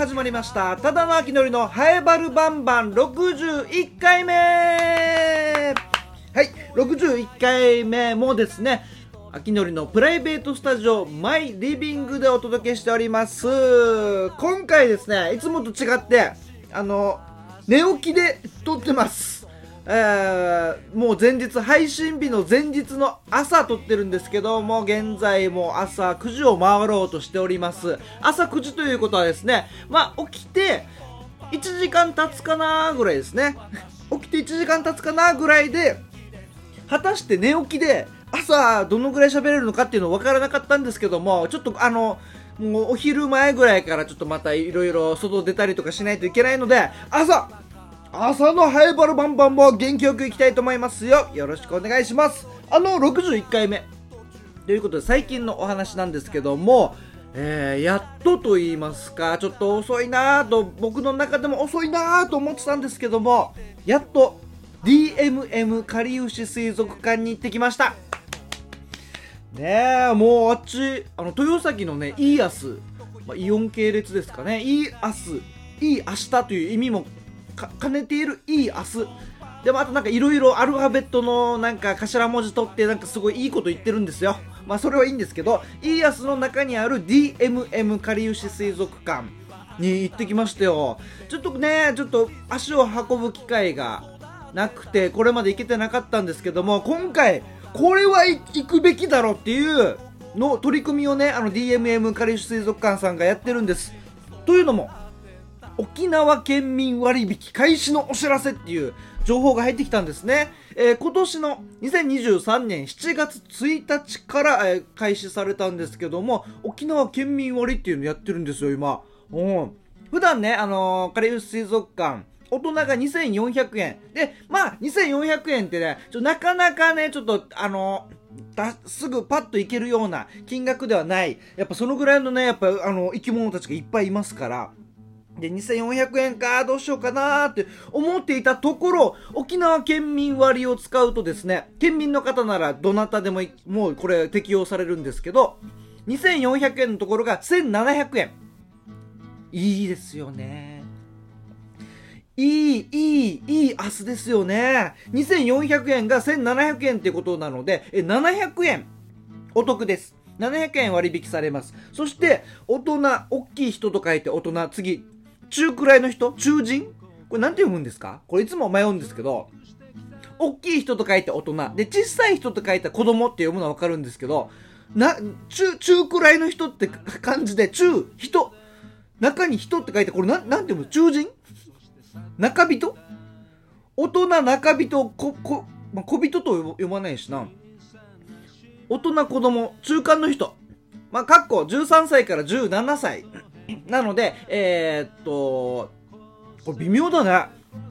始まりました。ただのあきのりのハエバルバンバン61回目。はい61回目もですねあきのりのプライベートスタジオマイリビングでお届けしております。今回ですねいつもと違ってあの寝起きで撮ってます。えー、もう前日配信日の前日の朝撮ってるんですけども現在も朝9時を回ろうとしております。朝9時ということはですねまあ起きて1時間経つかなぐらいですね。起きて1時間経つかなぐらいで果たして寝起きで朝どのぐらい喋れるのかっていうの分からなかったんですけどもちょっとあのもうお昼前ぐらいからちょっとまたいろいろ外出たりとかしないといけないので朝朝のハイバルバンバンも元気よくいきたいと思いますよ。よろしくお願いします。あの61回目。ということで最近のお話なんですけどもえー、やっとと言いますかちょっと遅いなと僕の中でも遅いなと思ってたんですけどもやっと DMM かりゆし水族館に行ってきました。ねえもうあっちあの豊崎のねいい明日、まあ、イオン系列ですかね。いい明日いい明日という意味も兼ねているいい明日。でもあとなんかいろいろアルファベットのなんか頭文字取ってなんかすごいいいこと言ってるんですよ。まあそれはいいんですけどいい明日の中にある DMM かりゆし水族館に行ってきましたよ。ちょっとねちょっと足を運ぶ機会がなくてこれまで行けてなかったんですけども今回これは行くべきだろっていうの取り組みをねあの DMM かりゆし水族館さんがやってるんです。というのも沖縄県民割引開始のお知らせっていう情報が入ってきたんですね。えー、今年の2023年7月1日から、えー、開始されたんですけども、沖縄県民割っていうのやってるんですよ、今。うん。普段ね、あのー、カリウス水族館、大人が2400円。で、まあ、2400円ってね、ちょなかなかね、ちょっと、あのだすぐパッといけるような金額ではない。やっぱそのぐらいのね、やっぱあの、生き物たちがいっぱいいますから。で、2400円か、どうしようかなって思っていたところ、沖縄県民割を使うとですね、県民の方ならどなたでも、もうこれ適用されるんですけど、2400円のところが1700円。いいですよね。いい、いい、いい明日ですよね。2400円が1700円ってことなので、え、700円お得です。700円割引されます。そして、大人、大きい人と書いて大人、次、中くらいの人？中人？これなんて読むんですか？これいつも迷うんですけど、大きい人と書いて大人。で、小さい人と書いて子供って読むのはわかるんですけど、な、中、中くらいの人って感じで、中、人？中に人って書いて、これな、なんて読む？中人？中人？大人、中人、こ、こ、まあ、小人と読まないしな。大人、子供、中間の人？まあ、かっこ13歳から17歳。なので、えー、っと、これ微妙だね。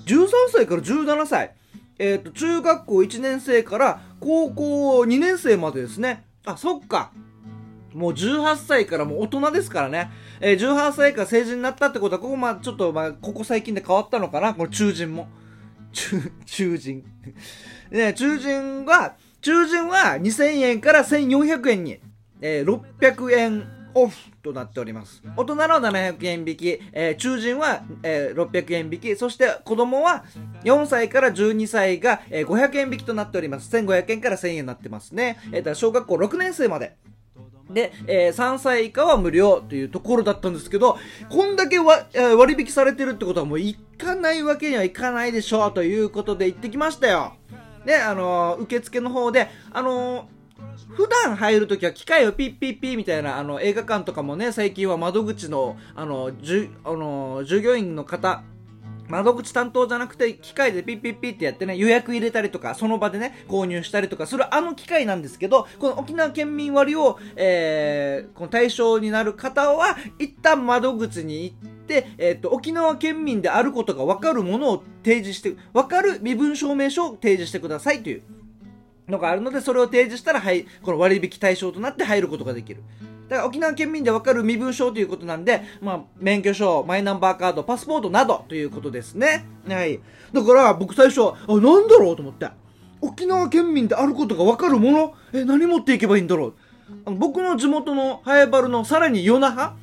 13歳から17歳。えー、っと、中学校1年生から高校2年生までですね。あ、そっか。もう18歳からもう大人ですからね。えー、18歳から成人になったってことは、ここまあちょっとまあここ最近で変わったのかな？これ中人も。中、中人。ね、中人は、中人は2000円から1400円に、えー、600円オフとなっております。大人の700円引き、えー、中人は、えー、600円引き、そして子供は4歳から12歳が、えー、500円引きとなっております。1500円から1000円になってますね。えー、小学校6年生まで。で、えー、3歳以下は無料というところだったんですけど、こんだけ割引されてるってことはもう行かないわけにはいかないでしょうということで行ってきましたよ。で、あのー、受付の方で、あのー普段入るときは機械をピッピッピみたいな、あの、映画館とかもね、最近は窓口の、あの、じゅ、あの、従業員の方、窓口担当じゃなくて、機械でピッピッピってやってね、予約入れたりとか、その場でね、購入したりとかするあの機械なんですけど、この沖縄県民割を、えー、この対象になる方は、一旦窓口に行って、え、ー、と、沖縄県民であることがわかるものを提示して、わかる身分証明書を提示してくださいという。のがあるので、それを提示したら、はい、この割引対象となって入ることができる。だから沖縄県民でわかる身分証ということなんで、まあ、免許証、マイナンバーカード、パスポートなどということですね。はい。だから僕最初、あ、なんだろうと思って。沖縄県民であることがわかるもの？え、何持っていけばいいんだろう？あの僕の地元のハエバルのさらに与那覇？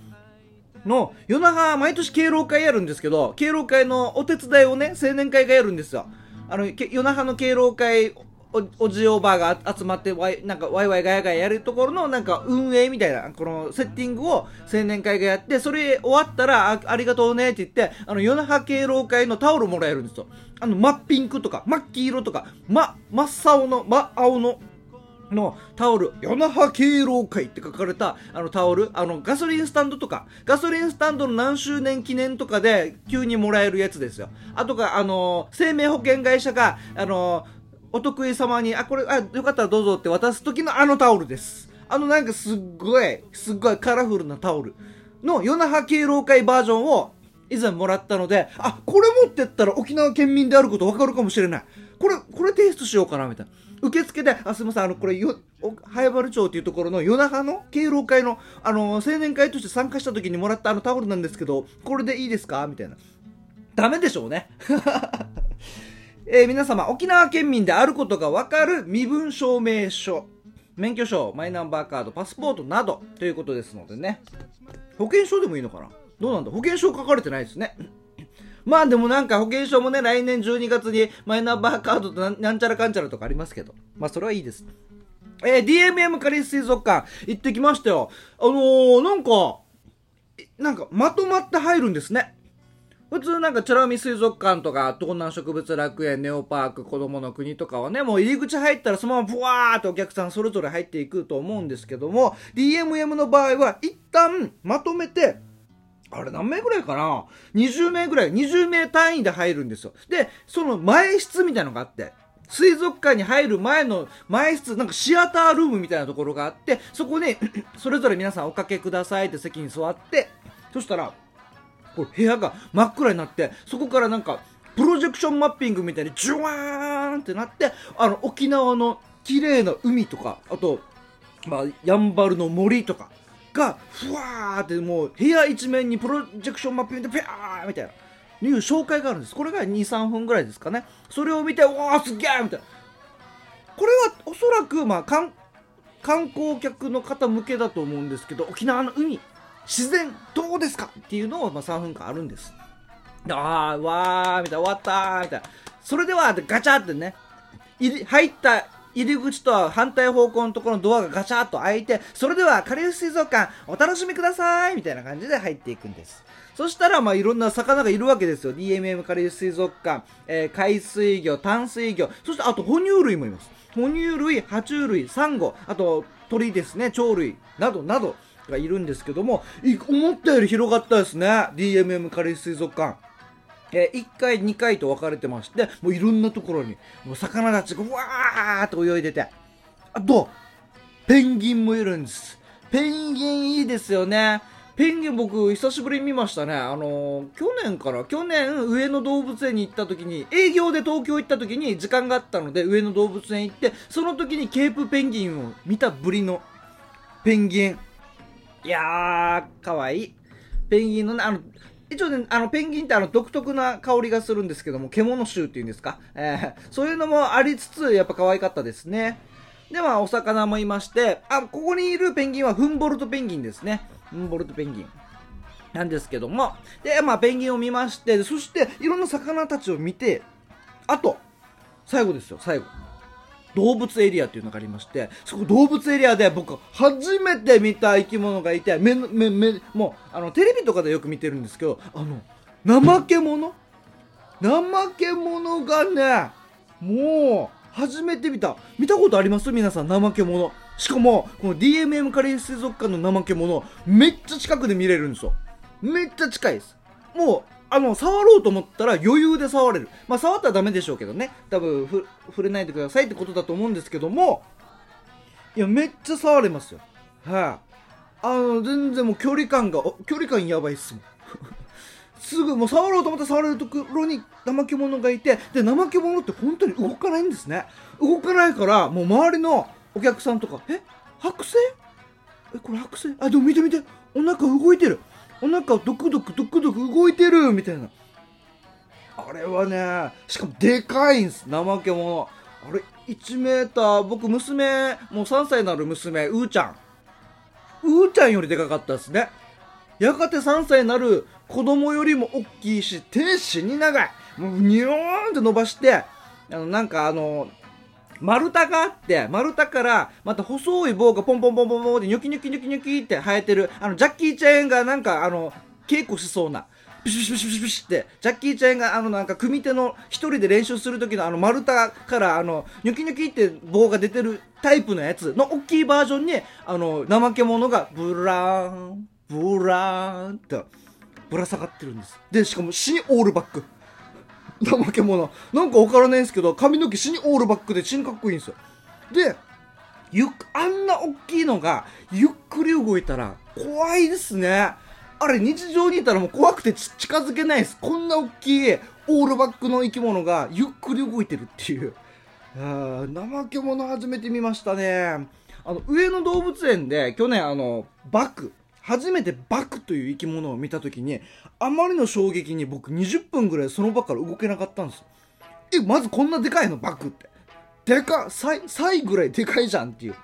の夜中毎年敬老会やるんですけど敬老会のお手伝いをね青年会がやるんですよあの夜中の敬老会おじおばあが集まってワイなんかワイワイガヤガヤやるところのなんか運営みたいなこのセッティングを青年会がやってそれ終わったらあありがとうねって言ってあの夜中敬老会のタオルもらえるんですよあの真っピンクとか真っ黄色とか真真っ青の真青ののタオル、夜那覇敬老会って書かれたあのタオル、あのガソリンスタンドとか、ガソリンスタンドの何周年記念とかで急にもらえるやつですよ。あとか、あの、生命保険会社が、あの、お得意様に、あ、これ、あ、よかったらどうぞって渡す時のあのタオルです。あのなんかすっごい、すっごいカラフルなタオルの夜那覇敬老会バージョンを以前もらったので、あ、これ持ってったら沖縄県民であることわかるかもしれない。これ、これ提出しようかな、みたいな。受付で、あ、すみません、あの、これ、よ、早原町っていうところの夜那覇の敬老会の、あの、青年会として参加した時にもらったあのタオルなんですけど、これでいいですかみたいな。ダメでしょうね。えー皆様、沖縄県民であることがわかる身分証明書、免許証、マイナンバーカード、パスポートなどということですのでね。保険証でもいいのかな？どうなんだ？保険証書かれてないですね。まあでもなんか保険証もね、来年12月にマイナンバーカードとなんちゃらかんちゃらとかありますけど。まあそれはいいです。えー DMM カリス水族館行ってきましたよ。あのー、なんか、なんかまとまって入るんですね。普通なんかチョラミ水族館とか東南植物楽園ネオパーク子供の国とかはねもう入り口入ったらそのままブワーっとお客さんそれぞれ入っていくと思うんですけども DMM の場合は一旦まとめてあれ何名ぐらいかな ?20 名ぐらい、20名単位で入るんですよ。で、その前室みたいなのがあって、水族館に入る前の前室、なんかシアタールームみたいなところがあって、そこに それぞれ皆さんおかけくださいって席に座って、そしたら、これ部屋が真っ暗になって、そこからなんか、プロジェクションマッピングみたいにジュワーンってなって、あの、沖縄の綺麗な海とか、あと、まあ、やんばるの森とかが、ふわーってもう部屋一面にプロジェクションマッピングでピャーみたいな、いう紹介があるんです。これが2、3分ぐらいですかね。それを見て、おーすげーみたいな。これはおそらく、まあ、観光客の方向けだと思うんですけど、沖縄の海、自然どうですかっていうのを、まあ、3分間あるんです。であ、わー、みたいな、終わったー、みたいな。それでは、ガチャってね、入り入った入り口とは反対方向のところのドアがガチャッと開いて、それでは、カリウス水族館、お楽しみくださいみたいな感じで入っていくんです。そしたら、まあ、いろんな魚がいるわけですよ。DMM カリウス水族館、えー海水魚、淡水魚、そしてあと哺乳類もいます。哺乳類、爬虫類、サンゴ、あと鳥ですね、鳥類、などなどがいるんですけども、思ったより広がったですね。DMM カリウス水族館。えー、1回、2回と分かれてまして、もういろんなところに、もう魚たちがわーっと泳いでて、あと、ペンギンもいるんです。ペンギンいいですよね。ペンギン僕久しぶりに見ましたね。あのー去年から、去年上野動物園に行った時に、営業で東京行った時に時間があったので上野動物園行って、その時にケープペンギンを見たぶりのペンギン。いやー、かわいい。ペンギンのね、あの、一応ね、あの、ペンギンってあの、独特な香りがするんですけども、獣臭っていうんですか？えーそういうのもありつつ、やっぱ可愛かったですね。で、まあ、お魚もいまして、あ、ここにいるペンギンはフンボルトペンギンですね。フンボルトペンギン。なんですけども。で、まあ、ペンギンを見まして、そして、いろんな魚たちを見て、あと、最後ですよ、最後。動物エリアっていうのがありまして、そこ動物エリアで僕初めて見た生き物がいて、目の、目、目、もう、あの、テレビとかでよく見てるんですけど、あの、怠け者怠け者がね、もう、初めて見た。見たことあります？皆さん、怠け者。しかも、この DMM カレー水族館の怠け者、めっちゃ近くで見れるんですよ。めっちゃ近いです。もう、あの、触ろうと思ったら余裕で触れる。まあ、触ったらダメでしょうけどね。多分、ふ、触れないでくださいってことだと思うんですけども、いや、めっちゃ触れますよ。はい、あの、全然もう距離感が、距離感やばいっすもん。すぐもう触ろうと思って触れるところに怠け者がいてで怠け者って本当に動かないんですね動かないからもう周りのお客さんとか「え？剥製えこれ剥製あでも見て見てお腹動いてるお腹ドクドクドクドク動いてる」みたいな。あれはねしかもでかいんす怠け者。あれ1メーター僕娘もう3歳になる娘うーちゃん。うーちゃんよりでかかったですね。やがて3歳になる子供よりも大きいし手死に長い。もうニョーンって伸ばしてあのなんかあの丸太があって丸太からまた細い棒がポンポンポンポンポンってニョキニョキニョキニョキって生えてるあのジャッキー・チェーンがなんかあの稽古しそうなピシピシピシピシってジャッキー・チェーンがあのなんか組手の一人で練習する時のあの丸太からあのニョキニョキって棒が出てるタイプのやつの大きいバージョンにあの怠け者がブラーンブラーンってぶら下がってるんです。でしかも死にオールバック。怠け者。なんか分からないんですけど髪の毛死にオールバックで死にかっこいいんですよ。でゆあんな大きいのがゆっくり動いたら怖いですね。あれ日常にいたらもう怖くて近づけないです。こんな大きいオールバックの生き物がゆっくり動いてるっていう。あ怠け者初めて見ましたね。あの上野動物園で去年あのバク。初めてバクという生き物を見た時にあまりの衝撃に僕20分ぐらいその場から動けなかったんですえまずこんなでかいのバクって。でかサイサイぐらいでかいじゃんっていう。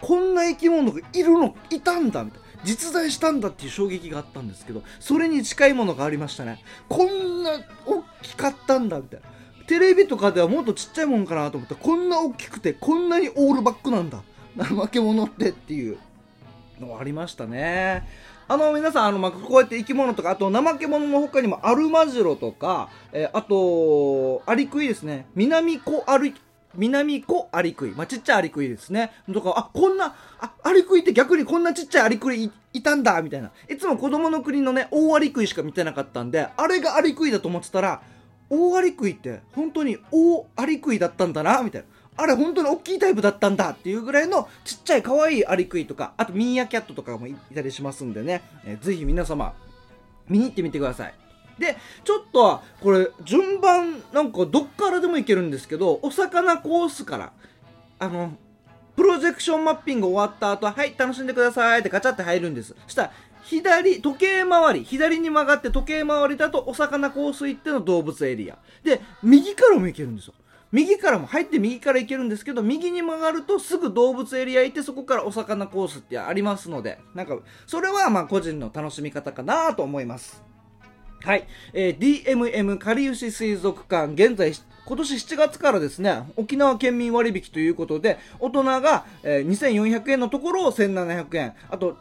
こんな生き物がいるのいたんだみたいな。実在したんだっていう衝撃があったんですけどそれに近いものがありましたね。こんな大きかったんだみたいな。テレビとかではもっとちっちゃいもんかなと思ったらこんな大きくてこんなにオールバックなんだ。怠 け者ってっていう。のありましたねあの皆さんあの、ま、こうやって生き物とかあと怠け者の他にもアルマジロとか、えー、あとアリクイですね南コアリ南コアリクイ。まあ、ちっちゃいアリクイですね。とか、あ、こんな、あ、アリクイって逆にこんなちっちゃいアリクイいたんだ、みたいな。いつも子供の国のね、大アリクイしか見てなかったんで、あれがアリクイだと思ってたら、大アリクイって本当に大アリクイだったんだな、みたいな。あれ本当に大きいタイプだったんだっていうぐらいのちっちゃい可愛いアリクイとか、あとミーアキャットとかもいたりしますんでね、えー、ぜひ皆様、見に行ってみてください。で、ちょっと、これ、順番、なんかどっからでもいけるんですけど、お魚コースから、あの、プロジェクションマッピング終わった後は、はい、楽しんでくださいってガチャって入るんです。そしたら、左、時計回り、左に曲がって時計回りだとお魚コース行っての動物エリア。で、右からも行けるんですよ。右からも入って右から行けるんですけど、右に曲がるとすぐ動物エリア行ってそこからお魚コースってありますので、なんか、それはまあ個人の楽しみ方かなと思います。はい、えー、DMM かりゆし水族館、現在、今年7月からですね、沖縄県民割引ということで、大人が、えー、2400円のところを1700円、あと、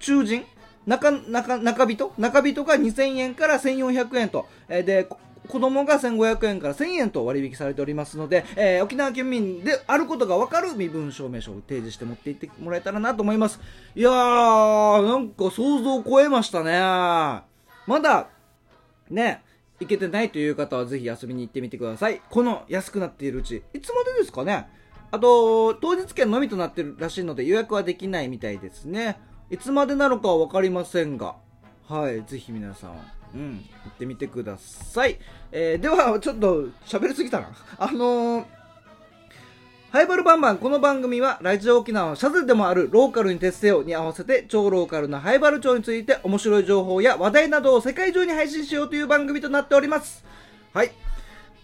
中人、中、中、中人？中人が2000円から1400円と、えー、で、子供が1500円から1000円と割引されておりますので、えー、沖縄県民であることが分かる身分証明書を提示して持って行ってもらえたらなと思います。いやー、なんか想像を超えましたね。まだ、ね、行けてないという方はぜひ遊びに行ってみてください。この安くなっているうち、いつまでですかねあと、当日券のみとなってるらしいので予約はできないみたいですね。いつまでなのかは分かりませんが、はい、ぜひ皆さん、うん、行ってみてください。えー、では、ちょっと喋りすぎたな。あのーハイバルバンバン、この番組はラジオ沖縄のシャズでもあるローカルに徹せよに合わせて超ローカルなハイバル町について面白い情報や話題などを世界中に配信しようという番組となっております。はい。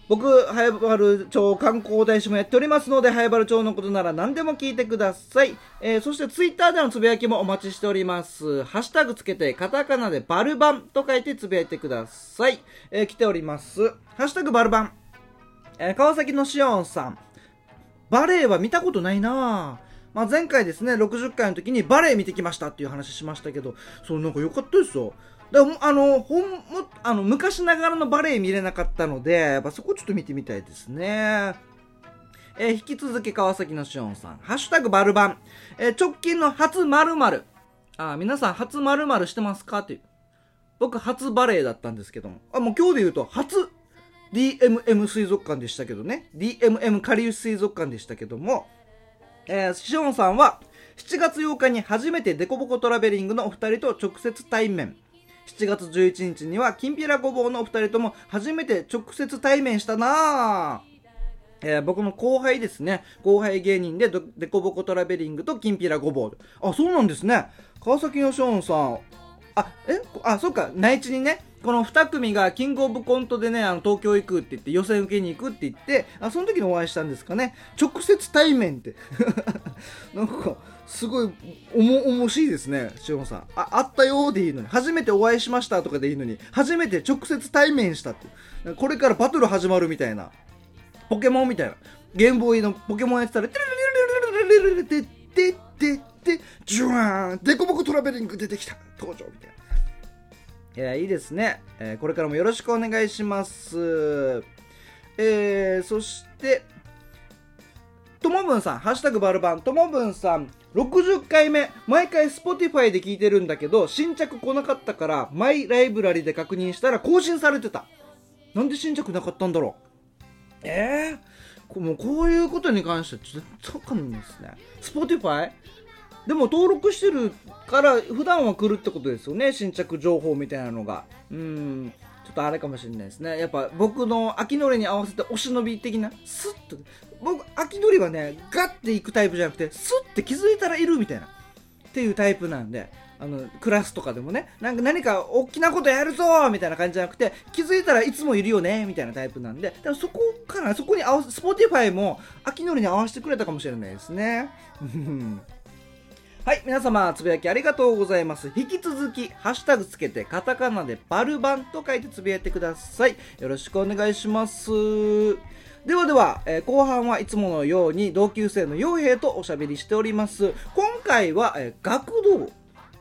僕、早原町観光大使もやっておりますので、早原町のことなら何でも聞いてください。えー、そしてツイッターでのつぶやきもお待ちしております。ハッシュタグつけて、カタカナでバルバンと書いてつぶやいてください。えー、来ております。ハッシュタグバルバン。えー、川崎のしおんさん。バレエは見たことないなぁまあ、前回ですね、60回の時にバレエ見てきましたっていう話しましたけど、そう、なんか良かったですよ。だあの、ほんも、あの、昔ながらのバレエ見れなかったので、やっぱそこちょっと見てみたいですね。えー、引き続き川崎のしおんさん、ハッシュタグバルバン、えー、直近の初〇〇あ、皆さん初〇〇してますか？っていう。僕初バレエだったんですけども。あ、もう今日で言うと初 DMM 水族館でしたけどね。DMM カリウス水族館でしたけども、えー、シオンさんは7月8日に初めてデコボコトラベリングのお二人と直接対面。7月11日にはきんぴらごぼうのお二人とも初めて直接対面したなぁ。えー、僕の後輩ですね。後輩芸人でデコボコトラベリングときんぴらごぼう。あ、そうなんですね。川崎のショーンさん。あ、えあ、そっか、内地にね、この2組がキングオブコントでねあの東京行くって言って予選受けに行くって言ってあその時にお会いしたんですかね。直接対面って。なんかすごいおも重しいですねしおんさん。ああったよーでいいのに。初めてお会いしましたとかでいいのに。初めて直接対面したってこれからバトル始まるみたいな。ポケモンみたいな。ゲームボーイのポケモンやってたらテレレレレレレレテテテテジュワーンデコボコトラベリング出てきた登場みたいないやいいですね、えーこれからもよろしくお願いします。えー、そしてともぶんさん、ハッシュタグバルバン、ともぶんさん、60回目、毎回 Spotify で聞いてるんだけど、新着来なかったから、マイライブラリで確認したら更新されてた。なんで新着なかったんだろう。えー、こもうこういうことに関してはちょっとわかんないですね。Spotify? でも登録してるから普段は来るってことですよね新着情報みたいなのが。うん。ちょっとあれかもしれないですね。やっぱ僕の秋のりに合わせてお忍び的なスッと。僕秋のりはねガッていくタイプじゃなくてスッて気づいたらいるみたいな。っていうタイプなんで。あのクラスとかでもね。なんか何か大きなことやるぞみたいな感じじゃなくて気づいたらいつもいるよねみたいなタイプなんで。でもそこからそこに合わせ Spotify も秋のりに合わせてくれたかもしれないですね。うんはい、皆様、つぶやきありがとうございます。引き続き、ハッシュタグつけて、カタカナでバルバンと書いてつぶやいてください。よろしくお願いします。ではでは、えー後半はいつものように同級生の傭兵とおしゃべりしております。今回は、えー学童、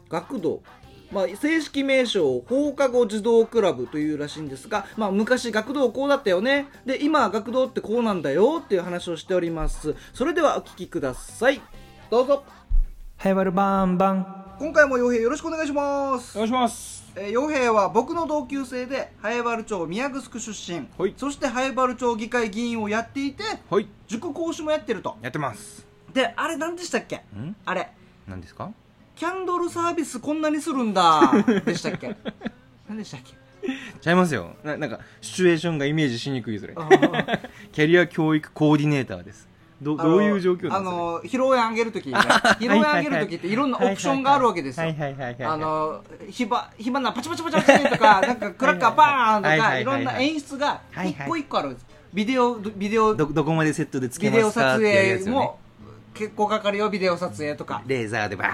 学童。まあ、正式名称放課後児童クラブというらしいんですが、まあ、昔学童こうだったよねで今学童ってこうなんだよっていう話をしておりますそれではお聞きくださいどうぞはい、バルバンバン。今回も傭兵よろしくお願いしますお願いします。えー傭兵は僕の同級生で早原町宮城出身、はいそして早原町議会議員をやっていてはい。塾講師もやってるとやってます。であれ何でしたっけ？ん？あれ何ですか？キャンドルサービスこんなにするんだ でしたっけ？何でしたっけ？ちゃいますよな。なんか、シチュエーションがイメージしにくいそれ。あー キャリア教育コーディネーターです。どどういう状況なんですかあの披露宴あげるとき、ね、披露宴あげるときっていろんなオプションがあるわけですよ。あ、の火ば火花パチパチパチパチとかなんかクラッカーバーンとか いろんな演出が一個一個あるんです。ビデオビデオど、どこまでセットでつけビデオますか撮ってやるやつよね。影も。結構かかるよビデオ撮影とか。レーザーでバ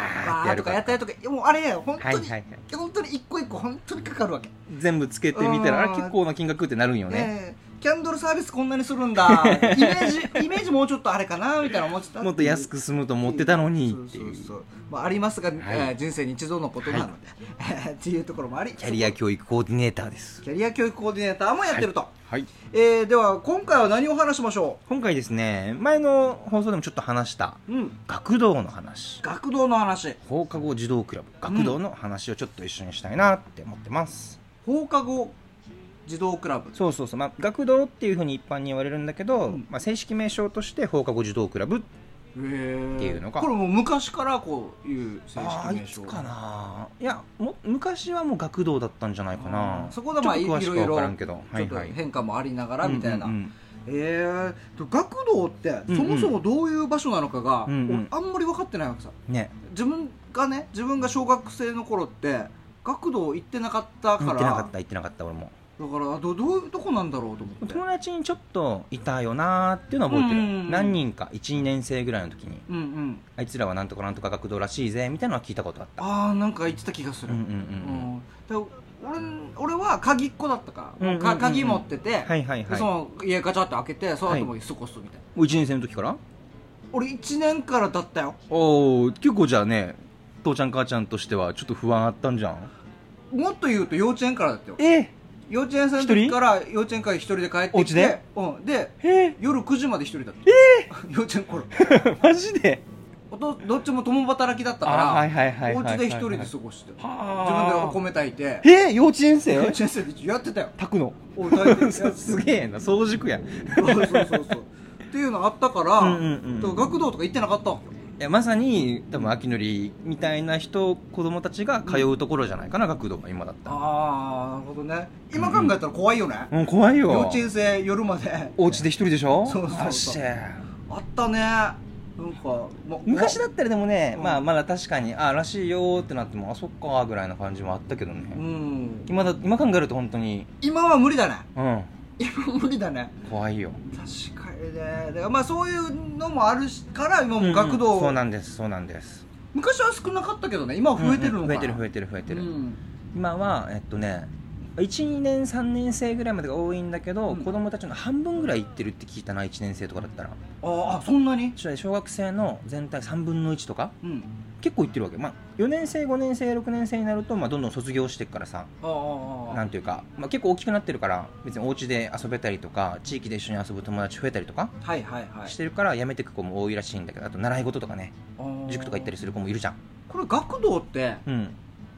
ーっとか。やったりとか。もうあれ本当に、はいはいはい。本当に一個一個本当にかかるわけ。全部つけてみたら、あうんれ結構な金額ってなるんよね。ねえキャンドルサービスこんなにするんだ。イメージイメージもうちょっとあれかなみたいな思ってた。もっと安く済むと思ってたのに。っていうそうそうそう。まあ、ありますが、い。えー人生に一度のことなので、っていうところもあり。キャリア教育コーディネーターです。キャリア教育コーディネーターもやってると、はい。えーでは今回は何を話しましょ今回ですね、前の放送でもちょっと話した、ううん。学童の話。学童の話。放課後児童クラブ。学童の話をちょっと一緒にしたいなって思ってます、放課後児童クラブ。そうそうそう、まあ、学童っていうふうに一般に言われるんだけど、うん。まあ、正式名称として放課後児童クラブっていうのか。これもう昔からこういう正ああ式名称いつかな。いやも昔はもう学童だったんじゃないかあなーそこでまあいろいろは分からんけど。ちょっと変化もありながらみたいな、うんうん。え。ーと学童ってうんそもそもどういう場所なのかが、うんうん。俺あんまり分かってないわけさ。うんね。自分がね自分が小学生の頃って学童行ってなかったから行ってなかった行ってなかった俺もだからどどういうとこなんだろうと思って。友達にちょっといたよなーっていうのは覚えてる、うんうんうん。何人か12年生ぐらいの時にうんうん。あいつらはなんとかなんとか学童らしいぜみたいなのは聞いたことあった。ああなんか言ってた気がする、うんうんうんうん。で俺俺は鍵っ子だったか。ら、うんうんうんうん。か鍵持ってて、はいはいはい。でその家ガチャって開けてその後も過ごすみたいな、もう1年生の時から？俺1年からだったよ。おお結構じゃあね父ちゃん母ちゃんとしてはちょっと不安あったんじゃん？もっと言うと幼稚園からだったよ。え？幼稚園生の時から幼稚園から一人で帰ってきてお家で？うん、でえ。夜9時まで一人だった幼稚園頃。マジで？おとどっちも共働きだったから、あはいはいはいはいはい。お家で一人で過ごして。自分ではお米炊いて。えー、幼稚園生？幼稚園生でやってたよ。炊くの？お炊いてやってすげえな。早熟や。そうそうそうそう。っていうのあったから、うんうんうん。だから学童とか行ってなかったわけよやまさに多分秋のりみたいな人子供たちが通うところじゃないかな、学童が今だったら。ああなるほどね。今考えたら怖いよね、うん怖いよ。幼稚園生夜まで。お家で一人でしょ？そうそうそう。あったね。なんか、ま、昔だったらでもね、うん。まあまだ確かにあらしいよーってなってもあそっかーぐらいな感じもあったけどね、うん。今だ今考えると本当に。今は無理だね。うん。今無理だね。怖いよ。確かにね。だからまあそういうのもあるしから今も学童、うんうん。そうなんですそうなんです。昔は少なかったけどね。今は増えてるのかな、うんうん。増えてる増えてる増えてる、うん。今はえっとね12年3年生ぐらいまでが多いんだけど、うん。子供たちの半分ぐらい行ってるって聞いたな1年生とかだったら。ああそんなに？小学生の全体3分の1とか？うん結構行ってるわけ、まあ、4年生5年生6年生になると、まあ、どんどん卒業していくからさなんていうか、まあ、結構大きくなってるから別にお家で遊べたりとか地域で一緒に遊ぶ友達増えたりとかはいはいはい。してるから辞めていく子も多いらしいんだけどあと習い事とかね塾とか行ったりする子もいるじゃん。これ学童ってうん。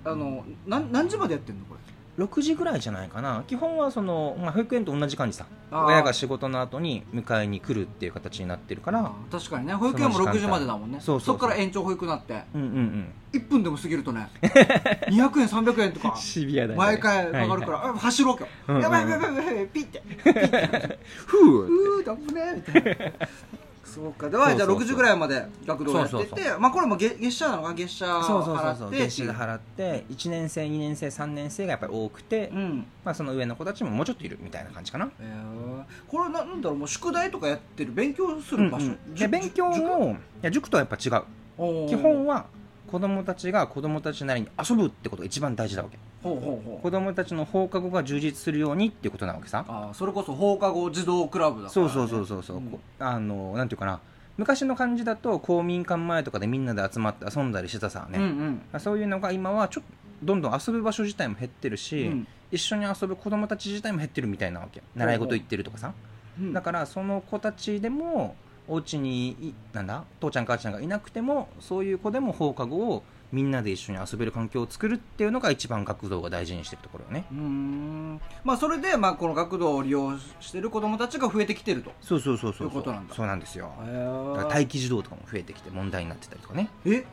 あのなん何時までやってんのこれ？6時ぐらいじゃないかな。基本はその、まあ、保育園と同じ感じさ。親が仕事の後に迎えに来るっていう形になってるから。確かにね。保育園もその時間帯。6時までだもんね。そうそうそう。っから延長保育になって。うんうんうん。1分でも過ぎるとね。200円300円とか。シビアだよね。毎回かかるから、はいあ走ろう今うんうん。日やばいやばいやばい。ピッて。ふううーだぶねみたいなそうか。ではじゃあそうそうそう。6時ぐらいまで学童やっててそうそうそまあこれも月月謝なのか月謝そうそうそう払ってそう。月謝で払って1年生2年生3年生がやっぱり多くて、うん。まあ、その上の子たちももうちょっといるみたいな感じかな。えー。これななんだろうもう宿題とかやってる勉強する場所、うん。うんで勉強もいや塾とはやっぱ違う。基本は子供たちが子供たちなりに遊ぶってことが一番大事なわけほうほうほう。子供たちの放課後が充実するようにっていうことなわけさ。あーそれこそ放課後児童クラブだから、そうそうそうそうそう、うん。こあのなんていうかな。昔の感じだと公民館前とかでみんなで集まって遊んだりしてたさね、うんうん。そういうのが今はちょっとどんどん遊ぶ場所自体も減ってるし、うん。一緒に遊ぶ子供たち自体も減ってるみたいなわけ。習い事行ってるとかさ、うん。だからその子たちでもお家にいなんだ父ちゃん母ちゃんがいなくてもそういう子でも放課後をみんなで一緒に遊べる環境を作るっていうのが一番学童が大事にしてるところよね。うーん。まあそれで、まあ、この学童を利用してる子どもたちが増えてきてると。そうそうそうそうそう。そうなんですよ。へだから待機児童とかも増えてきて問題になってたりとかね。え？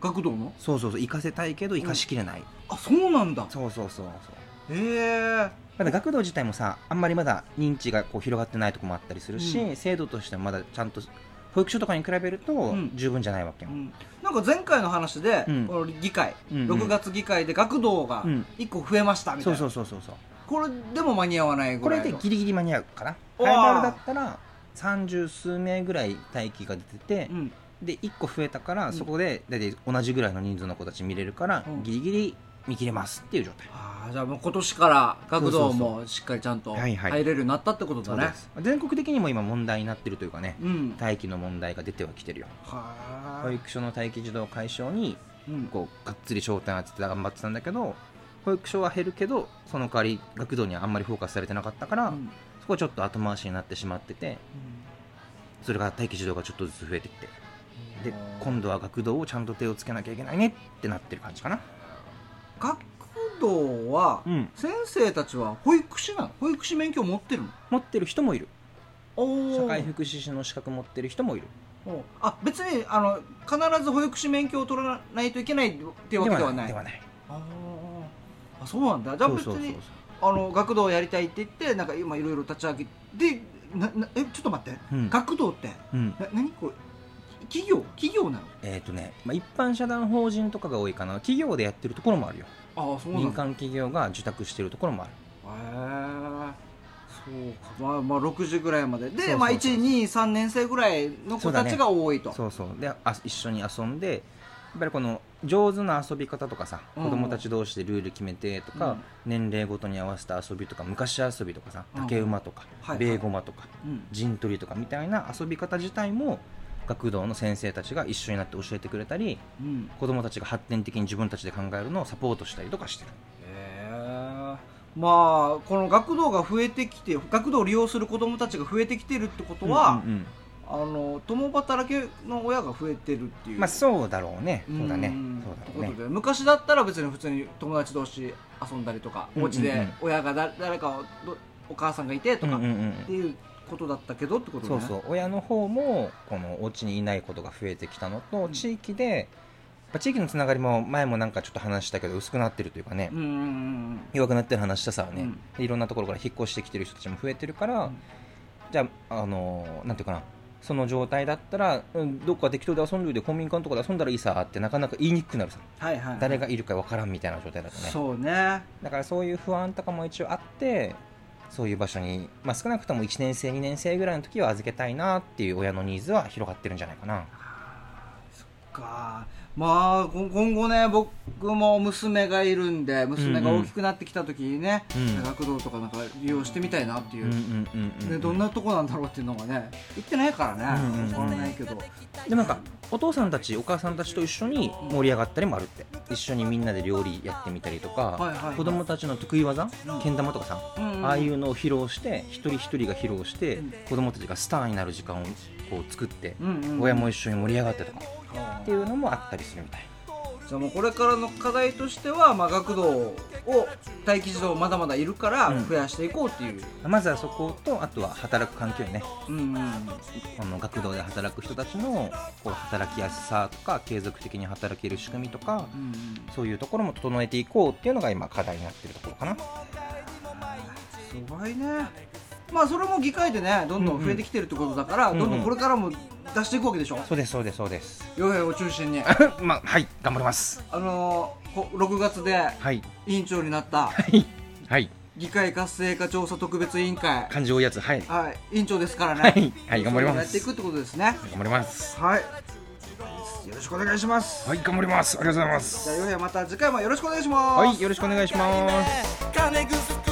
学童の？そうそうそう。行かせたいけど行かしきれない、あそうなんだ。そうそうそうそう。へえまだ学童自体もさあんまりまだ認知がこう広がってないとこもあったりするし、う制度としてもまだちゃんと保育所とかに比べるとん。十分じゃないわけよ、うん、なんか前回の話で、うん。この議会、うんうん。6月議会で学童がうん。1個増えましたみたそいうな、そうそうそうそうこれでも間に合わないこぐらいの。れでギリギリ間に合うかな。ハイバルだったら三十数名ぐらい待機が出てて、うん。で1個増えたから、うんそこで大体同じぐらいの人数の子たち見れるから、うん。ギリギリ見切れますっていう状態。あーじゃあもう今年から学童もしっかりちゃんと入れるようになったってことだね、全国的にも今問題になってるというかねうん。待機の問題が出てはきてるよ。は保育所の待機児童解消にうん。こうがっつり焦点当てて頑張ってたんだけど保育所は減るけどその代わり学童にはあんまりフォーカスされてなかったから、うん。そこはちょっと後回しになってしまっててそれが待機児童がちょっとずつ増えてきて。で今度は学童をちゃんと手をつけなきゃいけないねってなってる感じかな学童はうん。先生たちは保育士なの？保育士免許持ってるの？持ってる人もいる。お社会福祉士の資格持ってる人もいる。あ別にあの必ず保育士免許を取らないといけないっていうわけではない？ではないあそうなんだ。じゃあ別にあの学童をやりたいって言ってなんか今いろいろ立ち上げてななえちょっと待って、うん。学童ってうん。な何これ？企業企業なの？えっ、とね、まあ、一般社団法人とかが多いかな。企業でやってるところもあるよ。ああそうなんだ。民間企業が受託してるところもある。へえそうか。まあまあ6時ぐらいまで。でそうそうそうまあ123年生ぐらいの子たちが多いと。そうそうであ一緒に遊んでやっぱりこの上手な遊び方とかさ、うん。子供たち同士でルール決めてとか、うん。年齢ごとに合わせた遊びとか昔遊びとかさうん。竹馬とか、はいベーゴマとかうん。陣取りとかみたいな遊び方自体も学童の先生たちが一緒になって教えてくれたりうん。子供たちが発展的に自分たちで考えるのをサポートしたりとかしてる。へえまあこの学童が増えてきて学童を利用する子どもたちが増えてきてるってことは、うんうんうん。あの共働きの親が増えてるっていう。まあそうだろうね。そうだね。ん。そうだね。ってことで昔だったら別に普通に友達同士遊んだりとか、お家で親がだ誰かお母さんがいてとか、っていうことだったけどってことね。そうそう。親の方もこのお家にいないことが増えてきたのと、うん。地域で地域のつながりも前もなんかちょっと話したけど薄くなってるというかね、うんうんうん弱くなってる話したさね、うん。でいろんなところから引っ越してきてる人たちも増えてるから、うん。じゃああのなんていうかな。その状態だったら、うん、どっか適当で遊んでるで公民館とかで遊んだらいいさってなかなか言いにくくなるさ。はいはい。誰がいるかわからんみたいな状態だとね。そうね。だからそういう不安とかも一応あってそういう場所に、まあ、少なくとも1年生2年生ぐらいの時は預けたいなっていう親のニーズは広がってるんじゃないかな。か。まあこ今後ね僕も娘がいるんで娘が大きくなってきた時にね、うん。学童とかなんか利用してみたいなっていう、どんなとこなんだろうっていうのがね行ってないからね、うんないけど。でもなんかお父さんたちお母さんたちと一緒に盛り上がったりもあるって。一緒にみんなで料理やってみたりとか、はいはいはい。子供たちの得意技、けん玉とかさ、うんうん。ああいうのを披露して一人一人が披露して、うん。子供たちがスターになる時間をこう作って、うんうんうん。親も一緒に盛り上がってとか。はっていうのもあったりするみたい。じゃあもうこれからの課題としては、まあ、学童を待機児童まだまだいるからうん。増やしていこうっていう、まずはそことあとは働く環境よね。うんうん。あの学童で働く人たちのこう働きやすさとか継続的に働ける仕組みとかうんうん。そういうところも整えていこうっていうのが今課題になってるところかな。すごいねまあそれも議会でねどんどん増えてきてるってことだから、うんうんどんどんこれからも出していくわけでしょ？そうですそうですそうです。洋平を中心に。まあはい頑張ります。あのーこ6月ではい。委員長になったはい。はい。議会活性化調査特別委員会。感情多いやつはい。はい。委員長ですからね。はい。はい頑張ります。やっていくってことですね。頑張ります。はい。よろしくお願いします。はい頑張ります。ありがとうございまじゃあす洋平また次回もよろしくお願いします。はいよろしくお願いします。金ぐす